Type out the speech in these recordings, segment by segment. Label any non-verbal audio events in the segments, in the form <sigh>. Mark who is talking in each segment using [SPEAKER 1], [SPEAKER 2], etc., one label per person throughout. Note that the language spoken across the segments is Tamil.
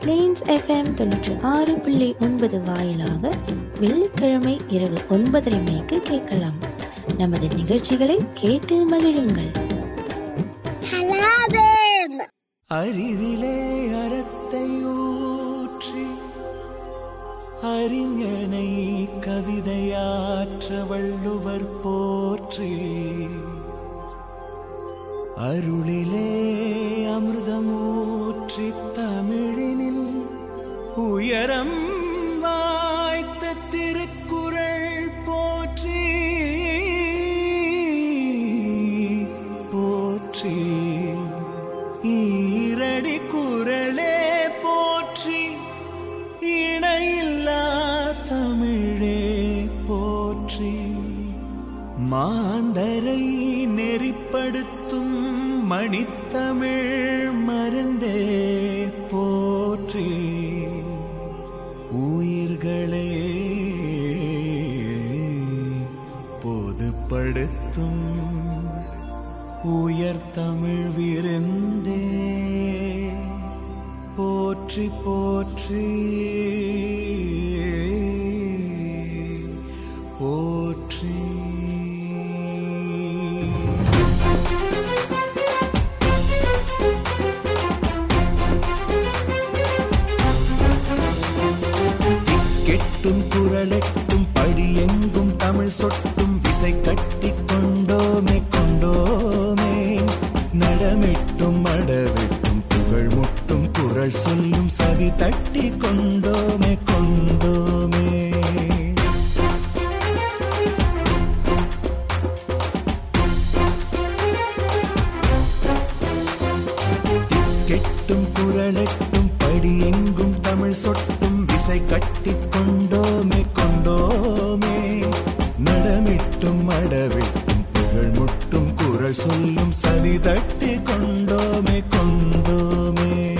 [SPEAKER 1] பிளேன்ஸ் எஃப்எம் தொண்ணூற்றி ஆறு புள்ளி ஒன்பது வாயிலாக வெள்ளிக்கிழமை இரவு ஒன்பதரை மணிக்கு கேட்கலாம். நமது நிகழ்ச்சிகளை கேட்டு மகிழுங்கள்.
[SPEAKER 2] அறிவிலே அறத்தை ஊற்றி அறிஞனை கவிதையாற்ற வள்ளுவர் போற்றி அருளிலே அமிர்தமூற்றி ഉയരം தமிழ் விருந்தே. போற்றி போற்றி. போற்றி. கெட்டும் குரலெட்டும் படியெங்கும் தமிழ் சொட்டும் விசை கட்டி சொல்லும் தட்டி கொண்டோமே கொண்டோமே. கெட்டும் குரலெட்டும் படி எங்கும் தமிழ் சொட்டும் விசை கட்டி கொண்டோமே கொண்டோமே. நடமிட்டும் அடவிட்டும் புகழ் முட்டும் குரல் சொல்லும் சதி தட்டி கொண்டோமே கொண்டோமே.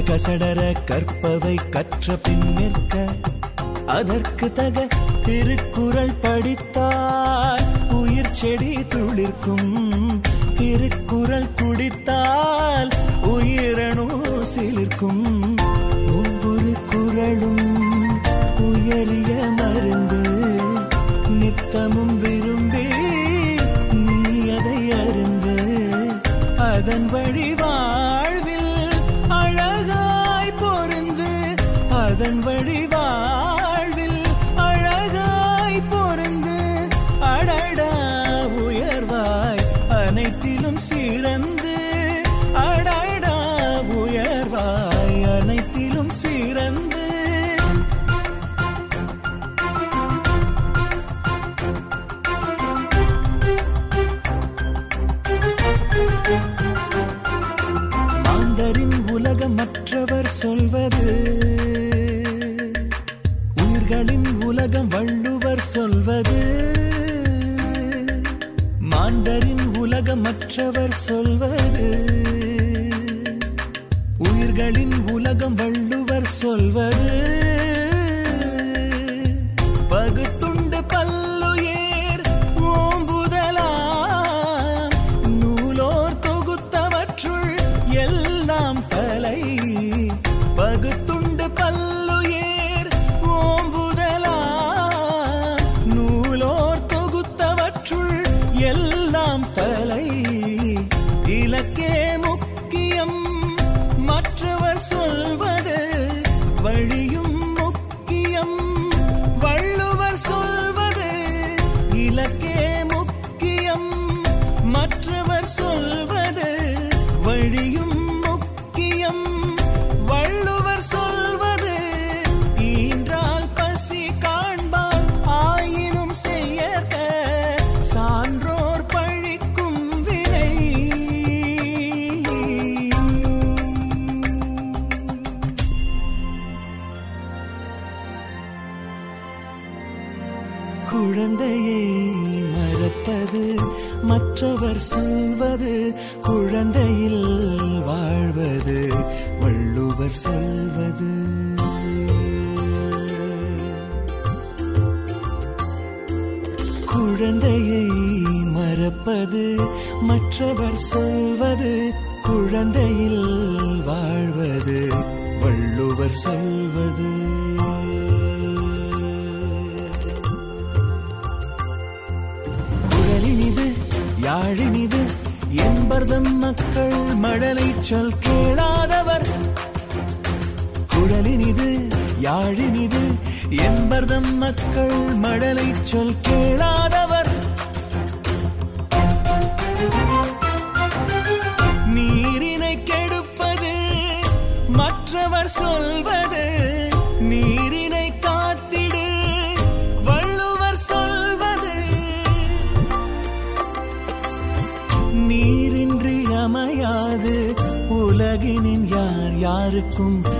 [SPEAKER 2] கசடர கற்பவை கற்ற பின் நிற்க அதற்கு தக திருக்குறள் படித்தால் உயிர் செடி துளிர்க்கும். திருக்குறள் குடித்தால் உயிரணு சிலிர்க்கும். ஒருவர் சொல்வது. குழந்தையை மறப்பது மற்றவர் சொல்வது குழந்தையில் வாழ்வது வள்ளுவர் சொல்வது. குரலினிது யாழினிது என்பர்தம் மக்கள் மடலை சொல் கேளாத குழலினிது யாழினிது என்பர்தம் மக்கள் மடலை சொல் கேளாதவர். நீரினை கெடுப்பது மற்றவர் சொல்வது நீரினை காத்திடு வள்ளுவர் சொல்வது. நீரின்றி அமையாது உலகினின் யார் யாருக்கும்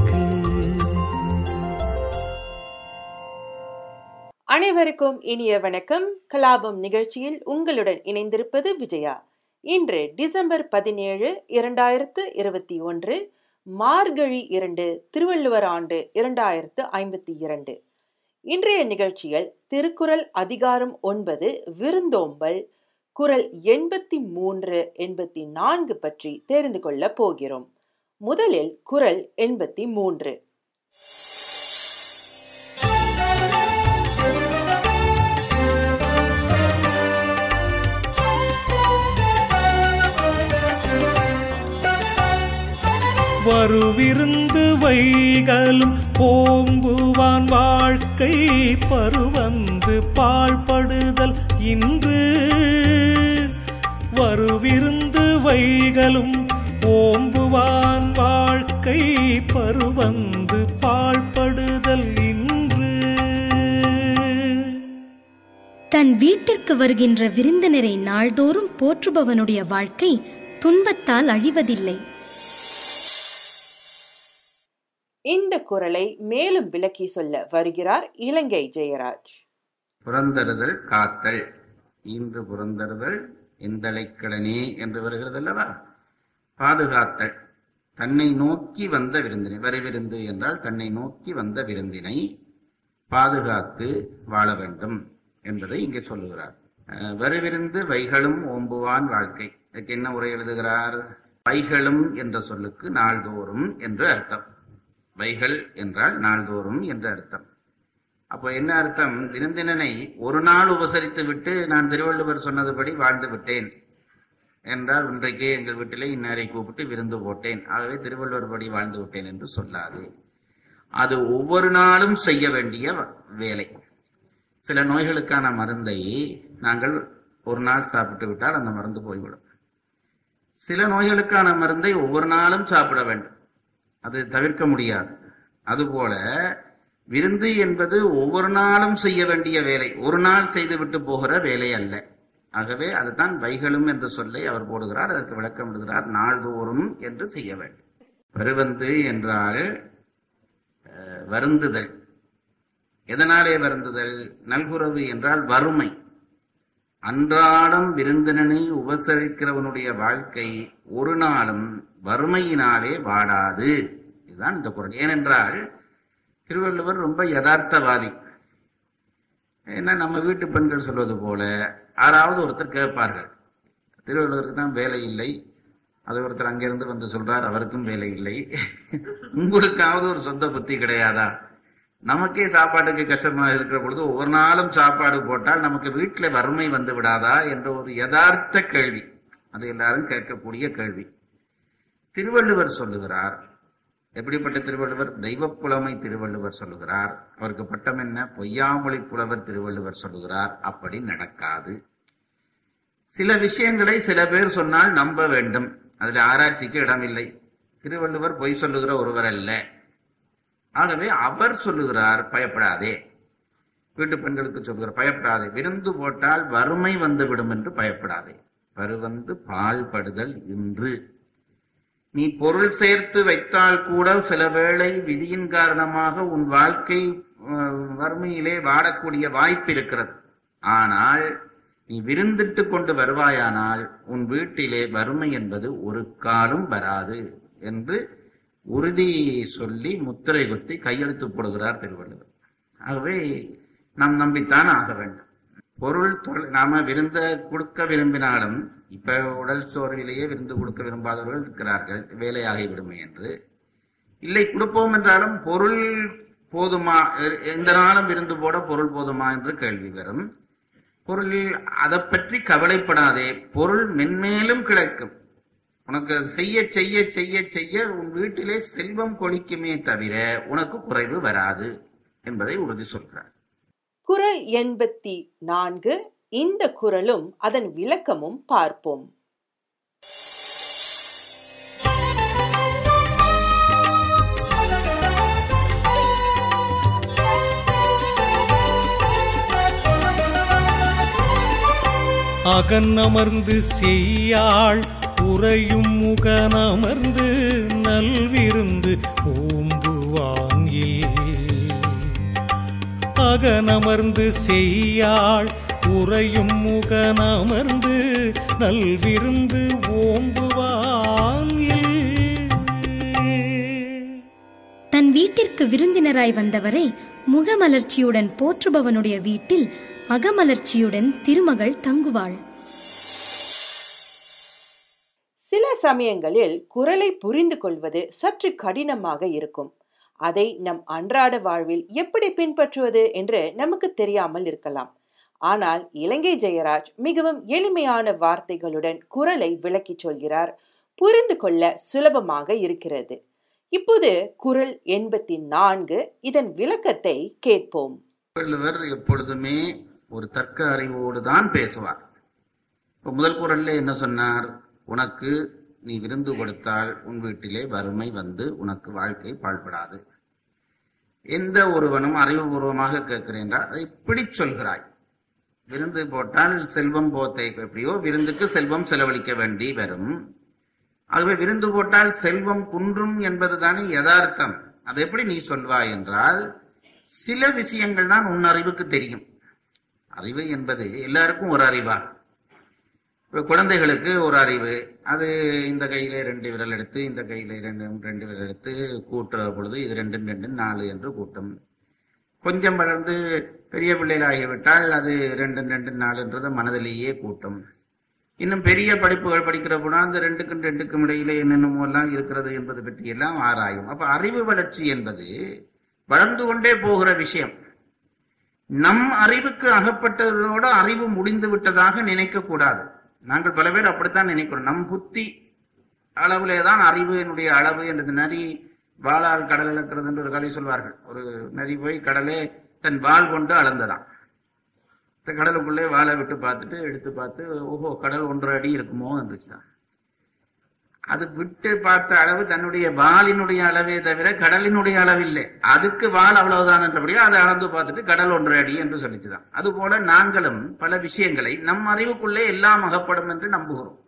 [SPEAKER 3] அனைவருக்கும் இனிய வணக்கம். கலாபம் நிகழ்ச்சியில் உங்களுடன் இணைந்திருப்பது விஜயா. இன்று டிசம்பர் பதினேழு இரண்டாயிரத்து இருபத்தி ஒன்று மார்கழி இரண்டு திருவள்ளுவர் ஆண்டு இரண்டாயிரத்து ஐம்பத்தி இரண்டு. இன்றைய நிகழ்ச்சியில் திருக்குறள் அதிகாரம் ஒன்பது விருந்தோம்பல் குரல் எண்பத்தி மூன்று எண்பத்தி நான்கு பற்றி தெரிந்து கொள்ளப் போகிறோம். முதலில் குரல் எண்பத்தி மூன்று.
[SPEAKER 2] வருவிருந்து வைகளும் ஓம்புவான் வாழ்க்கை பருவந்து பாழ்படுதல் இன்று. வருவிருந்து வைகளும் ஓம்புவான் வாழ்க்கை பருவந்து பாழ்படுதல் இன்று.
[SPEAKER 4] தன் வீட்டிற்கு வருகின்ற விருந்தினரை நாள்தோறும் போற்றுபவனுடைய வாழ்க்கை துன்பத்தால் அழிவதில்லை.
[SPEAKER 3] இந்த குரலை மேலும் விளக்கி சொல்ல வருகிறார் இலங்கை ஜெயராஜ்.
[SPEAKER 5] புறந்தருதல் காத்தல். இன்று புறந்தருதல் எந்தலைக்கடனே என்று வருகிறது அல்லவா பாதுகாத்தல். தன்னை நோக்கி வந்த விருந்தினை வரிவிருந்து என்றால் தன்னை நோக்கி வந்த விருந்தினை பாதுகாத்து வாழ வேண்டும் என்பதை இங்கே சொல்லுகிறார். அஹ், வருவிருந்து வைகளும் ஓம்புவான் வாழ்க்கை. இதுக்கு என்ன உரை எழுதுகிறார்? வைகளும் என்ற சொல்லுக்கு நாள்தோறும் என்று அர்த்தம். வைகள் என்றால் நாள்தோறும் என்ற அர்த்தம். அப்போ என்ன அர்த்தம்? விருந்தினனை ஒரு நாள் உபசரித்து விட்டு நான் திருவள்ளுவர் சொன்னதுபடி வாழ்ந்து விட்டேன் என்றால் இன்றைக்கே எங்கள் வீட்டிலே இன்னாரை கூப்பிட்டு விருந்து போட்டேன். ஆகவே திருவள்ளுவர் படி வாழ்ந்து விட்டேன் என்று சொல்லாது. அது ஒவ்வொரு நாளும் செய்ய வேண்டிய வேலை. சில நோய்களுக்கான மருந்தை நாங்கள் ஒரு நாள் சாப்பிட்டு விட்டால் அந்த மருந்து போய்விடும். சில நோய்களுக்கான மருந்தை ஒவ்வொரு நாளும் சாப்பிட வேண்டும். அது தவிர்க்க முடியாது. அதுபோல விருந்து என்பது ஒவ்வொரு நாளும் செய்ய வேண்டிய வேலை. ஒரு நாள் செய்துவிட்டு போகிற வேலை அல்ல. ஆகவே அதுதான் வைகளும் என்று சொல்லை அவர் போடுகிறார் அதற்கு விளக்கம் விடுகிறார் நாள்தோறும் என்று செய்ய வேண்டும். வருவந்து என்றால் வருந்துதல். எதனாலே வருந்துதல்? நல்குறவு என்றால் வறுமை. அன்றாடம் விருந்தினனை உபசரிக்கிறவனுடைய வாழ்க்கை ஒரு நாளும் வறுமையினாலே வாடாது. இதுதான் இந்த குரல். ஏனென்றால் திருவள்ளுவர் ரொம்ப யதார்த்தவாதி. ஏன்னா நம்ம வீட்டு பெண்கள் சொல்வது போல யாராவது ஒருத்தர் கேட்பார்கள். திருவள்ளுவருக்கு தான் வேலை இல்லை. அது ஒருத்தர் அங்கிருந்து வந்து சொல்றார் அவருக்கும் வேலை இல்லை. <laughs> உங்களுக்காவது ஒரு சொந்த புத்தி கிடையாதா? நமக்கே சாப்பாட்டுக்கு கஷ்டமாக இருக்கிற பொழுது ஒவ்வொரு நாளும் சாப்பாடு போட்டால் நமக்கு வீட்டில் வறுமை வந்து விடாதா என்ற ஒரு யதார்த்த கேள்வி. அது எல்லாரும் கேட்கக்கூடிய கேள்வி. திருவள்ளுவர் சொல்லுகிறார். எப்படிப்பட்ட திருவள்ளுவர்? தெய்வப்புலமை திருவள்ளுவர் சொல்லுகிறார். அவருக்கு பட்டம் என்ன? பொய்யாமொழி புலவர் திருவள்ளுவர் சொல்லுகிறார். அப்படி நடக்காது. சில விஷயங்களை சில பேர் சொன்னால் நம்ப வேண்டும். அதில் ஆராய்ச்சிக்கு இடமில்லை. திருவள்ளுவர் பொய் சொல்லுகிற ஒருவர் அல்ல. ஆகவே அவர் சொல்லுகிறார் பயப்படாதே. வீட்டு பெண்களுக்கு சொல்லுகிறார் பயப்படாதே. விருந்து போட்டால் வறுமை வந்துவிடும் என்று பயப்படாதே. பருவந்து பால்படுதல் இன்று. நீ பொருள் சேர்த்து வைத்தால் கூட சில வேளை விதியின் காரணமாக உன் வாழ்க்கை வறுமையிலே வாடக்கூடிய வாய்ப்பு இருக்கிறது. ஆனால் நீ விருந்திட்டு கொண்டு வருவாயானால் உன் வீட்டிலே வறுமை என்பது ஒரு காலம் வராது என்று உறுதி சொல்லி முத்திரை குத்தி கையெழுத்து போடுகிறார் திருவள்ளுவர். ஆகவே நாம் நம்பித்தான் ஆக வேண்டும். பொருள் தொழில் நாம விருந்த கொடுக்க விரும்பினாலும் இப்ப உடல் சோர்விலேயே விருந்து கொடுக்க விரும்பாதவர்கள் இருக்கிறார்கள் வேலையாகி விடுமே என்று. இல்லை கொடுப்போம் என்றாலும் பொருள் போதுமா எ- எந்த நாளும் விருந்து போட பொருள் போதுமா என்று கேள்வி வரும். பொருளில் அதை பற்றி கவலைப்படாதே பொருள் மென்மேலும் கிடைக்கும். உனக்கு செய்ய செய்ய செய்ய செய்ய உன் வீட்டிலே செல்வம் கொளிக்குமே தவிர உனக்கு குறைவு வராது என்பதை உறுதி சொல்கிறார்.
[SPEAKER 3] குறள் எண்பத்தி நான்கு இந்த குறளும் அதன் விளக்கமும் பார்ப்போம்.
[SPEAKER 2] அகன் அமர்ந்து செய்யாள் உறையும் முகனமர்ந்து நல்விருந்து ஓம்புவான் அகனமர்ந்து செய்யாள் உறையும் முகனமர்ந்து நல்விருந்து ஓம்புவான்
[SPEAKER 4] தன் வீட்டிற்கு விருந்தினராய் வந்தவரை முகமலர்ச்சியுடன் போற்றுபவனுடைய வீட்டில் அகமலர்ச்சியுடன் திருமகள் தங்குவாள்.
[SPEAKER 3] சில சமயங்களில் குரலை புரிந்து கொள்வது சற்று கடினமாக இருக்கும். அதை நம் அன்றாட வாழ்வில் எப்படி பின்பற்றுவது என்று நமக்கு தெரியாமல் இருக்கலாம். ஆனால் இலங்கை ஜெயராஜ் மிகவும் எளிமையான வார்த்தைகளுடன் குரலை விளக்கிச் சொல்கிறார். புரிந்து கொள்ள சுலபமாக இருக்கிறது. இப்போது குறள் எண்பத்தி நான்கு இதன் விளக்கத்தை கேட்போம்.
[SPEAKER 5] வள்ளுவர் எப்பொழுதுமே ஒரு தர்க்க அறிவோடு தான் பேசுவார். இப்ப முதல் குரல்ல என்ன சொன்னார்? உனக்கு நீ விருந்து கொடுத்தால் உன் வீட்டிலே வறுமை வந்து உனக்கு வாழ்க்கை பாழ்படாது. எந்த ஒருவனும் அறிவுபூர்வமாக கேட்கிறேன் என்றால் அதை இப்படி சொல்கிறாய். விருந்து போட்டால் செல்வம் போத்தை எப்படியோ விருந்துக்கு செல்வம் செலவழிக்க வேண்டி வரும். ஆகவே விருந்து போட்டால் செல்வம் குன்றும் என்பதுதானே யதார்த்தம். அதை எப்படி நீ சொல்வாய் என்றால் சில விஷயங்கள் தான் உன் அறிவுக்கு தெரியும். அறிவு என்பது எல்லாருக்கும் ஒரு அறிவா? இப்போ குழந்தைகளுக்கு ஒரு அறிவு. அது இந்த கையில ரெண்டு விரல் எடுத்து இந்த கையில ரெண்டு ரெண்டு விரல் எடுத்து கூட்டுற பொழுது இது ரெண்டு ரெண்டு நாலு என்று கூட்டும். கொஞ்சம் வளர்ந்து பெரிய பிள்ளைகளாகிவிட்டால் அது ரெண்டு ரெண்டு நாலுன்றது மனதிலேயே கூட்டும். இன்னும் பெரிய படிப்புகள் படிக்கிற போனால் அந்த ரெண்டுக்கும் ரெண்டுக்கும் இடையிலே என்னென்னமோ எல்லாம் இருக்கிறது என்பது பற்றி எல்லாம் ஆராயும். அப்போ அறிவு வளர்ச்சி என்பது வளர்ந்து கொண்டே போகிற விஷயம். நம் அறிவுக்கு அகப்பட்டதோட அறிவு முடிந்து விட்டதாக நினைக்கக்கூடாது. நாங்கள் பல பேர் அப்படித்தான் நினைக்கிறோம். நம் புத்தி அளவிலே தான் என்னுடைய அளவு என்றது நரி வாளால் கடல் இழக்கிறது என்று ஒரு கதை சொல்வார்கள். ஒரு நரி போய் கடலே தன் வாள் கொண்டு அளந்ததான் இந்த கடலுக்குள்ளே வாழை விட்டு பார்த்துட்டு எடுத்து பார்த்து ஓஹோ கடல் ஒன்றரை அடி இருக்குமோ இருந்துச்சுதான் அது விட்டு பார்த்த அளவு தன்னுடைய வாளினுடைய அளவே தவிர கடலினுடைய அளவில்லை. அதுக்கு வால் அவ்வளவுதான் என்றபடியா அதை அளந்து பார்த்துட்டு கடல் ஒன்றரை அடி என்று சொல்லிச்சுதான். அதுபோல நாங்களும் பல விஷயங்களை நம் அறிவுக்குள்ளே எல்லாம் அகப்படும் என்று நம்புகிறோம்.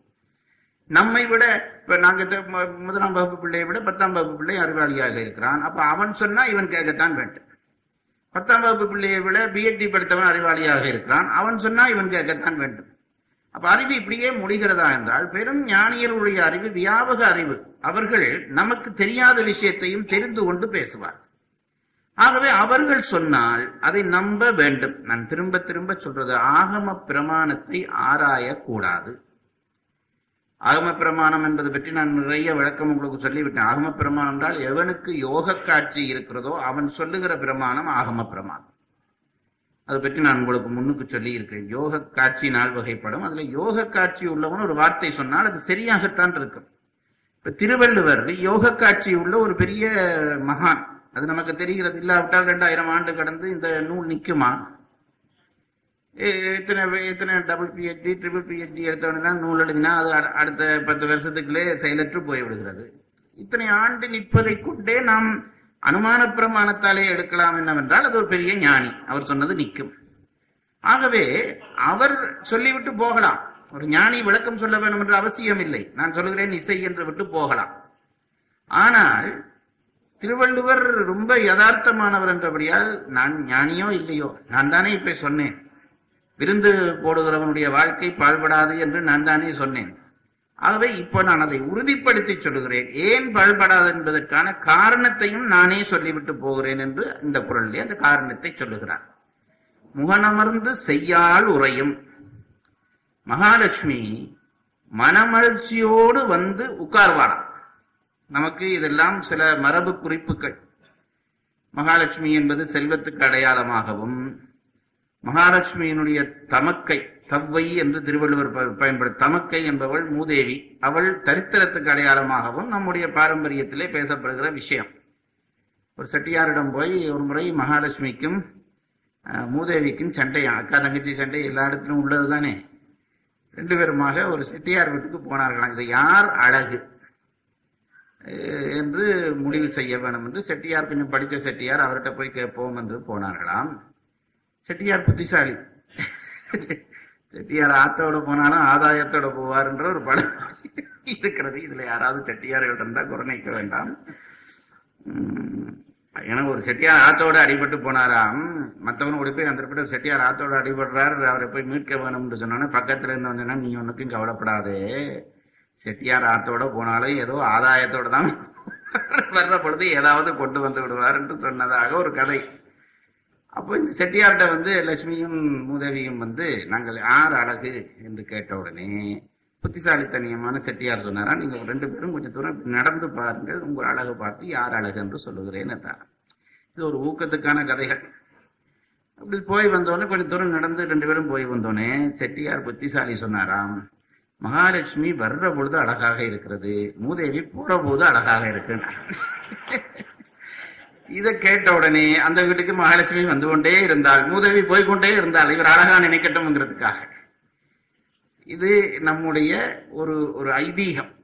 [SPEAKER 5] நம்மை விட இப்ப நாங்க முதலாம் வகுப்பு பிள்ளையை விட பத்தாம் வகுப்பு பிள்ளை அறிவாளியாக இருக்கிறான். அப்ப அவன் சொன்னா இவன் கேட்கத்தான் வேண்டும். பத்தாம் வகுப்பு பிள்ளையை விட பிஎட்டி படித்தவன் அறிவாளியாக இருக்கிறான். அவன் சொன்னா இவன் கேட்கத்தான் வேண்டும். அப்ப அறிவு இப்படியே முடிகிறதா என்றால் பெரும் ஞானியருடைய அறிவு வியாபக அறிவு அவர்கள் நமக்கு தெரியாத விஷயத்தையும் தெரிந்து கொண்டு பேசுவார் ஆகவே அவர்கள் சொன்னால் அதை நம்ப வேண்டும். நான் திரும்ப திரும்ப சொல்றது ஆகம பிரமாணத்தை ஆராயக்கூடாது. ஆகம பிரமாணம் என்பது பற்றி நான் நிறைய விளக்கம் உங்களுக்கு சொல்லிவிட்டேன். ஆகம பிரமாணம் என்றால் எவனுக்கு யோக காட்சி இருக்கிறதோ அவன் சொல்லுகிற பிரமாணம் ஆகம பிரமாணம். அதை பற்றி நான் உங்களுக்கு முன்னுக்கு சொல்லி இருக்கேன் யோக காட்சி நாள் வகைப்படும். அதுல யோக காட்சி உள்ளவன் ஒரு வார்த்தை சொன்னால் அது சரியாகத்தான் இருக்கும். இப்ப திருவள்ளுவர் யோக காட்சி உள்ள ஒரு பெரிய மகான். அது நமக்கு தெரிகிறது. இல்லாவிட்டால் ரெண்டாயிரம் ஆண்டு கடந்து இந்த நூல் நிற்குமா எ- இத்தனை இத்தனை டபுள் பிஹெச்டி ட்ரிபிள் பிஹெச்டி எடுத்தவனே நூல் எழுதினா அது அடுத்த பத்து வருஷத்துக்குள்ளே செயலற்று போய்விடுகிறது. இத்தனை ஆண்டு நிற்பதை கொண்டே நாம் அனுமான பிரமாணத்தாலே எடுக்கலாம் என்னவென்றால் அது ஒரு பெரிய ஞானி. அவர் சொன்னது நிற்கும் ஆகவே அவர் சொல்லிவிட்டு போகலாம். ஒரு ஞானி விளக்கம் சொல்ல வேண்டும் என்ற அவசியம் இல்லை நான் சொல்லுகிறேன் இசை என்று விட்டு போகலாம். ஆனால் திருவள்ளுவர் ரொம்ப யதார்த்தமானவர் என்றபடியால் நான் ஞானியோ இல்லையோ நான் தானே இப்ப சொன்னேன். விருந்து போடுகிறவனுடைய வாழ்க்கை பாழ்படாது என்று நான் தானே சொன்னேன். ஆகவே இப்போ நான் அதை உறுதிப்படுத்தி சொல்லுகிறேன். ஏன் பாழ்படாது என்பதற்கான காரணத்தையும் நானே சொல்லிவிட்டு போகிறேன் என்று இந்த குரலிலே அந்த காரணத்தை சொல்லுகிறார். முகனமர்ந்து செய்யால் உரையும் மகாலட்சுமி மனமகிழ்ச்சியோடு வந்து உட்கார்வாளாம். நமக்கு இதெல்லாம் சில மரபு குறிப்புகள். மகாலட்சுமி என்பது செல்வத்துக்கு அடையாளமாகவும் மகாலட்சுமியினுடைய தமக்கை தவ்வை என்று திருவள்ளுவர் ப- பயன்படுத்த தமக்கை என்பவள் மூதேவி. அவள் தரித்திரத்துக்கு அடையாளமாகவும் நம்முடைய பாரம்பரியத்திலே பேசப்படுகிற விஷயம். ஒரு செட்டியாரிடம் போய் ஒரு முறை மகாலட்சுமிக்கும் மூதேவிக்கும் சண்டையாம் அக்கா தங்கச்சி சண்டை எல்லா இடத்துலையும் உள்ளது தானே. ரெண்டு பேருமாக ஒரு செட்டியார் வீட்டுக்கு போனார்களாம். இது யார் அழகு? என்று முடிவு செய்ய வேணும் என்று செட்டியார் கொஞ்சம் படித்த செட்டியார் அவர்கிட்ட போய் கேட்போம் என்று போனார்களாம். செட்டியார் புத்திசாலி. செட்டியார் ஆத்தோட போனாலும் ஆதாயத்தோட போவார்ன்ற ஒரு படம் இருக்கிறது. இதுல யாராவது செட்டியார்கள் இருந்தா குரணிக்க வேண்டாம். ஏன்னா ஒரு செட்டியார் ஆத்தோட அடிபட்டு போனாராம் மத்தவன் ஓடி போய் அந்த ஒரு செட்டியார் ஆத்தோட அடிபடுறாரு அவரை போய் மீட்க வேணும்னு சொன்னோன்னே பக்கத்துல இருந்து வந்தேன்னா நீ ஒன்னுக்கும் கவலைப்படாதே. செட்டியார் ஆத்தோட போனாலும் ஏதோ ஆதாயத்தோட தான் வர்ற பொழுது ஏதாவது கொண்டு வந்து விடுவார் என்று சொன்னதாக ஒரு கதை. அப்போ இந்த செட்டியார்கிட்ட வந்து லட்சுமியும் மூதேவியும் வந்து நாங்கள் யார் அழகு என்று கேட்ட உடனே புத்திசாலித்தனியமான செட்டியார் சொன்னாரா நீங்க ரெண்டு பேரும் கொஞ்சம் தூரம் நடந்து பாருங்கள் உங்கள் அழகு பார்த்து யார் அழகு என்று சொல்லுகிறேன் என்றார். இது ஒரு ஊக்கத்துக்கான கதைகள். அப்படி போய் வந்தோடனே கொஞ்சம் தூரம் நடந்து ரெண்டு பேரும் போய் வந்தோடனே செட்டியார் புத்திசாலி சொன்னாராம் மகாலட்சுமி வர்ற பொழுது அழகாக இருக்கிறது மூதேவி போற போது அழகாக இருக்கு இதை கேட்ட உடனே அந்த வீட்டுக்கு மகாலட்சுமி வந்து கொண்டே இருந்தாள். மூதவி போய்க்கொண்டே இருந்தாள். இவர் அழகா நினைக்கட்டும்ங்கிறதுக்காக. இது நம்முடைய ஒரு ஒரு ஐதீகம்.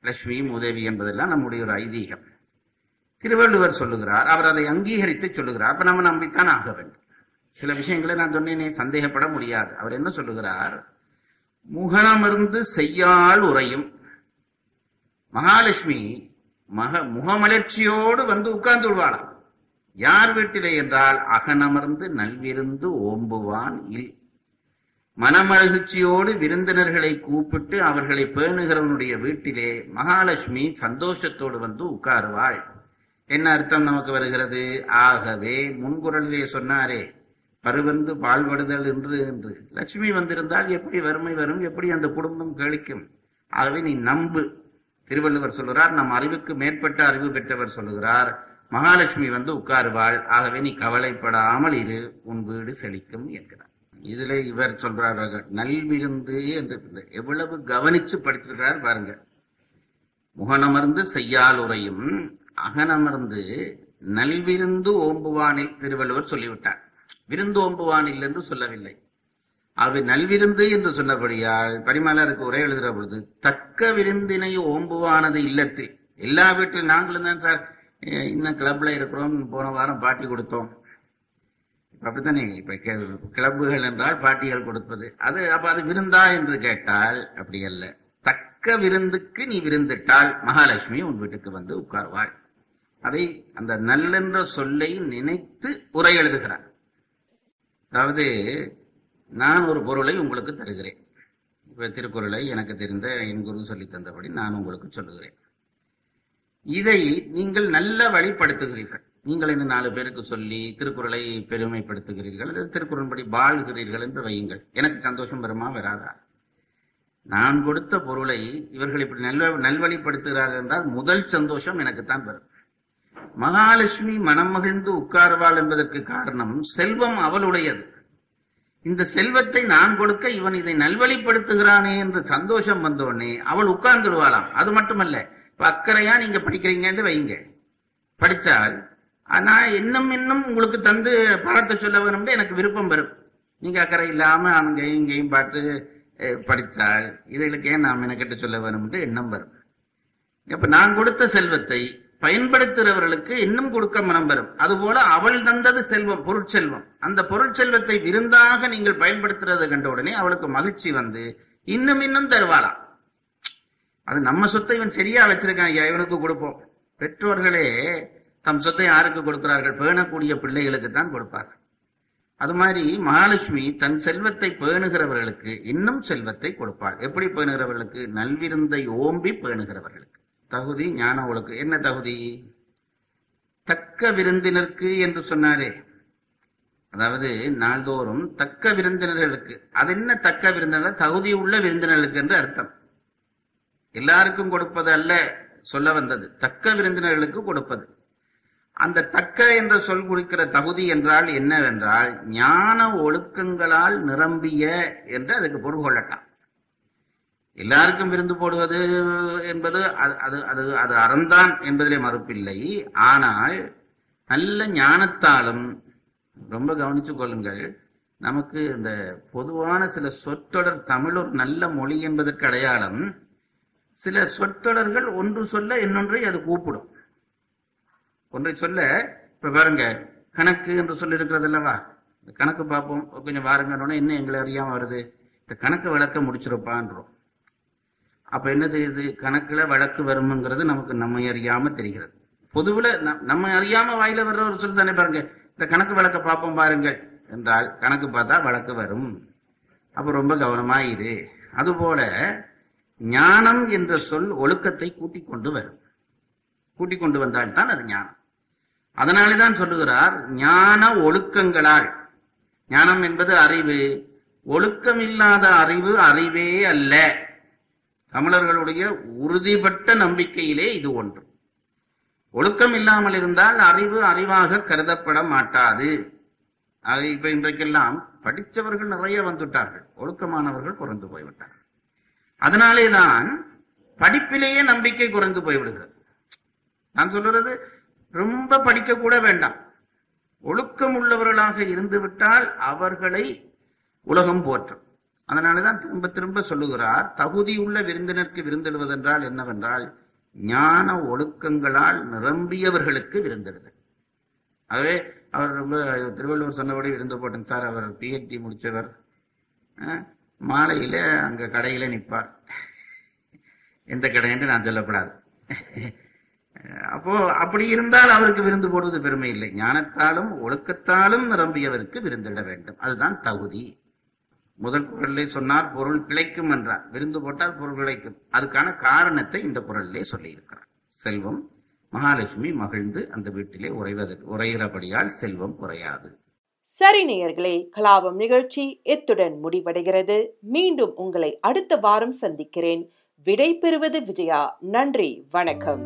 [SPEAKER 5] லட்சுமி மூதேவி என்பதெல்லாம் நம்முடைய ஒரு ஐதீகம். திருவள்ளுவர் சொல்லுகிறார். அவர் அதை அங்கீகரித்து சொல்லுகிறார். அப்ப நம்ம நம்பித்தான் ஆக வேண்டும். சில விஷயங்களை நான் சொன்னேனே சந்தேகப்பட முடியாது. அவர் என்ன சொல்லுகிறார்? முகனமர்ந்து செய்யால் உரையும் மகாலட்சுமி மக முகமலர்ச்சியோடு வந்து உட்கார்ந்து விடுவாளாம். யார் வீட்டிலே என்றால் அகனமர்ந்து நல்விருந்து ஓம்புவான் இல். மனமகிழ்ச்சியோடு விருந்தினர்களை கூப்பிட்டு அவர்களை பேணுகிறவனுடைய வீட்டிலே மகாலட்சுமி சந்தோஷத்தோடு வந்து உட்காருவாள். என்ன அர்த்தம் நமக்கு வருகிறது? ஆகவே முன்குரலிலே சொன்னாரே பருவந்து பால்படுதல் என்று என்று. லட்சுமி வந்திருந்தால் எப்படி வறுமை வரும்? எப்படி அந்த குடும்பம் கழிக்கும்? ஆகவே நீ நம்பு. திருவள்ளுவர் சொல்கிறார் நம் அறிவுக்கு மேற்பட்ட அறிவு பெற்றவர் சொல்லுகிறார் மகாலட்சுமி வந்து உட்காருவாள். ஆகவே நீ கவலைப்படாமல் இரு. உன் வீடு செழிக்கும் என்கிறார். இதுல இவர் சொல்றாரு நல்விருந்து என்று எவ்வளவு கவனிச்சு படிச்சிருக்கிறார் பாருங்க. முகனமர்ந்து செய்யால் உரையும் அகனமர்ந்து நல்விருந்து ஓம்புவானில் திருவள்ளுவர் சொல்லிவிட்டார். விருந்து ஓம்புவானில் என்று சொல்லவில்லை. அது நல்விருந்து என்று சொன்னபடியால் பரிமலருக்கு உரை எழுதுகிற பொழுது தக்க விருந்தினை ஓம்புவானது இல்லத்தில். எல்லா வீட்டிலும் நாங்களும் தான் சார் இன்னும் கிளப்ல இருக்கிறோம் போன வாரம் பாட்டி கொடுத்தோம். அப்படித்தானே? இப்ப கிளப்புகள் என்றால் பாட்டிகள் கொடுப்பது. அது அப்ப அது விருந்தா என்று கேட்டால் அப்படி அல்ல. தக்க விருந்துக்கு நீ விருந்திட்டால் மகாலட்சுமி உன் வீட்டுக்கு வந்து உட்கார்வாள். அதை அந்த நல்லென்ற சொல்லை நினைத்து உரை எழுதுகிறான். அதாவது நான் ஒரு பொருளை உங்களுக்கு தருகிறேன். இப்ப திருக்குறளை எனக்கு தெரிந்த என் குரு சொல்லி தந்தபடி நான் உங்களுக்கு சொல்லுகிறேன். இதை நீங்கள் நல்ல வழிப்படுத்துகிறீர்கள். நீங்கள் இந்த நாலு பேருக்கு சொல்லி திருக்குறளை பெருமைப்படுத்துகிறீர்கள் அல்லது திருக்குறள்படி வாழ்கிறீர்கள் என்று வையுங்கள். எனக்கு சந்தோஷம் வருமா வராதா? நான் கொடுத்த பொருளை இவர்கள் இப்படி நல்வ நல்வழிப்படுத்துகிறார்கள் என்றால் முதல் சந்தோஷம் எனக்குத்தான் வரும். மகாலட்சுமி மனம் மகிழ்ந்து உட்கார்வாள் என்பதற்கு காரணம் செல்வம் அவளுடையது. இந்த செல்வத்தை நான் கொடுக்க இவன் இதை நல்வழிப்படுத்துகிறானே என்று சந்தோஷம் வந்தோடனே அவள் உட்கார்ந்துடுவாளாம். அது மட்டுமல்ல இப்போ அக்கறையாக நீங்க படிக்கிறீங்கன்னு வைங்க. படிச்சால் ஆனா இன்னும் இன்னும் உங்களுக்கு தந்து பணத்தை சொல்ல வேணும்னு எனக்கு விருப்பம் வரும். நீங்க அக்கறை இல்லாம அங்கேயும் இங்கேயும் பார்த்து படித்தால் படிச்சால் இதுகளுக்கு ஏன் நாம் எனக்கிட்ட சொல்ல வேணும்னு எண்ணம் வரும். இப்ப நான் கொடுத்த செல்வத்தை பயன்படுத்துகிறவர்களுக்கு இன்னும் கொடுக்க மனம் வரும். அதுபோல அவள் தந்தது செல்வம் பொருட்செல்வம். அந்த பொருட்செல்வத்தை விருந்தாக நீங்கள் பயன்படுத்துறதை கண்ட உடனே அவளுக்கு மகிழ்ச்சி வந்து இன்னும் இன்னும் தருவாளாம். அது நம்ம சொத்தை இவன் சரியா வச்சிருக்கான் ஐயா இவனுக்கு கொடுப்போம். பெற்றோர்களே தம் சொத்தை யாருக்கு கொடுக்கிறார்கள்? பேணக்கூடிய பிள்ளைகளுக்கு தான் கொடுப்பார்கள். அது மாதிரி மகாலட்சுமி தன் செல்வத்தை பேணுகிறவர்களுக்கு இன்னும் செல்வத்தை கொடுப்பாள். எப்படி பேணுகிறவர்களுக்கு? நல்விருந்தை ஓம்பி பேணுகிறவர்களுக்கு. தகுதி ஞான ஒழுக்கு என்ன தகுதி? தக்க விருந்தினருக்கு என்று சொன்னாரே. அதாவது நாள்தோறும் தக்க விருந்தினர்களுக்கு. அது என்ன தக்க விருந்தினர் தகுதி உள்ள விருந்தினர்களுக்கு என்று அர்த்தம். எல்லாருக்கும் கொடுப்பது அல்ல சொல்ல வந்தது. தக்க விருந்தினர்களுக்கு கொடுப்பது. அந்த தக்க என்ற சொல் குறிக்கிற தகுதி என்றால் என்னவென்றால் ஞான ஒழுக்கங்களால் நிரம்பிய என்று அதுக்கு பொருள் கொள்ளட்டான் எல்லாருக்கும் விருந்து போடுவது என்பது அது அது அது அது அறந்தான் என்பதிலே மறுப்பில்லை. ஆனால் நல்ல ஞானத்தாலும் ரொம்ப கவனிச்சு கொள்ளுங்கள் நமக்கு இந்த பொதுவான சில சொற்றொடர் தமிழ் ஒரு நல்ல மொழி என்பதற்கு அடையாளம் சில சொற்றொடர்கள் ஒன்று சொல்ல இன்னொன்றை அது கூப்பிடும். ஒன்றை சொல்ல இப்ப பாருங்க கணக்கு என்று சொல்லி இருக்கிறது அல்லவா? இந்த கணக்கு பார்ப்போம் கொஞ்சம் பாருங்க இன்னும் எங்களை அறியாம வருது. இந்த கணக்கு விளக்க முடிச்சிருப்பான்றோம். அப்ப என்ன தெரியுது? கணக்குல வழக்கு வரும்ங்கிறது நமக்கு நம்ம அறியாம தெரிகிறது. பொதுவில் நம்ம அறியாம வாயில வர்ற ஒரு சொல் தானே பாருங்க இந்த கணக்கு வழக்க பார்ப்போம் பாருங்கள் என்றால் கணக்கு பார்த்தா வழக்கு வரும். அப்ப ரொம்ப கவனமா இரு. அதுபோல ஞானம் என்ற சொல் ஒழுக்கத்தை கூட்டிக் கொண்டு வரும். கூட்டிக் கொண்டு வந்தால்தான் அது ஞானம். அதனாலே தான் சொல்லுகிறார் ஞான ஒழுக்கங்களால். ஞானம் என்பது அறிவு. ஒழுக்கம் இல்லாத அறிவு அறிவே அல்ல. தமிழர்களுடைய உறுதிப்பட்ட நம்பிக்கையிலே இது ஒன்று. ஒழுக்கம் இல்லாமல் இருந்தால் அறிவு அறிவாக கருதப்பட மாட்டாது. ஆக இப்ப இன்றைக்கெல்லாம் படித்தவர்கள் நிறைய வந்துட்டார்கள். ஒழுக்கமானவர்கள் குறைந்து போய்விட்டார்கள். அதனாலே தான் படிப்பிலேயே நம்பிக்கை குறைந்து போய்விடுகிறது. நான் சொல்றது ரொம்ப படிக்க கூட வேண்டாம். ஒழுக்கம் உள்ளவர்களாக இருந்துவிட்டால் அவர்களை உலகம் போற்றும். அதனாலதான் திரும்ப திரும்ப சொல்லுகிறார் தகுதியுள்ள விருந்தினருக்கு விருந்திடுவதென்றால் என்னவென்றால் ஞான ஒழுக்கங்களால் நிரம்பியவர்களுக்கு விருந்திடுதல். ஆகவே அவர் ரொம்ப திருவள்ளுவர் சொன்னபடி விருந்து போட்டேன் சார் அவர் பிஹெச்டி முடிச்சவர். மாலையில அங்க கடையில நிற்பார் எந்த கடை என்று நான் சொல்லக்கூடாது. அப்போ அப்படி இருந்தால் அவருக்கு விருந்து போடுவது பெருமை இல்லை. ஞானத்தாலும் ஒழுக்கத்தாலும் நிரம்பியவருக்கு விருந்திட வேண்டும். அதுதான் தகுதி. முதல் குரலிலே சொன்னார் பொருள் கிளைக்கும் என்றார். விருந்து போட்டால் பொருள் கிளைக்கும் அதுக்கான காரணத்தை இந்த குரல்லே சொல்லியிருக்கிறார். செல்வம் மகாலட்சுமி மகிழ்ந்து அந்த வீட்டிலே உறைவதற்கு உரைகிறபடியால் செல்வம் குறையாது.
[SPEAKER 3] சரி நேயர்களே கலாபம் நிகழ்ச்சி எத்துடன் முடிவடைகிறது. மீண்டும் உங்களை அடுத்த வாரம் சந்திக்கிறேன். விடை பெறுவது விஜயா. நன்றி வணக்கம்.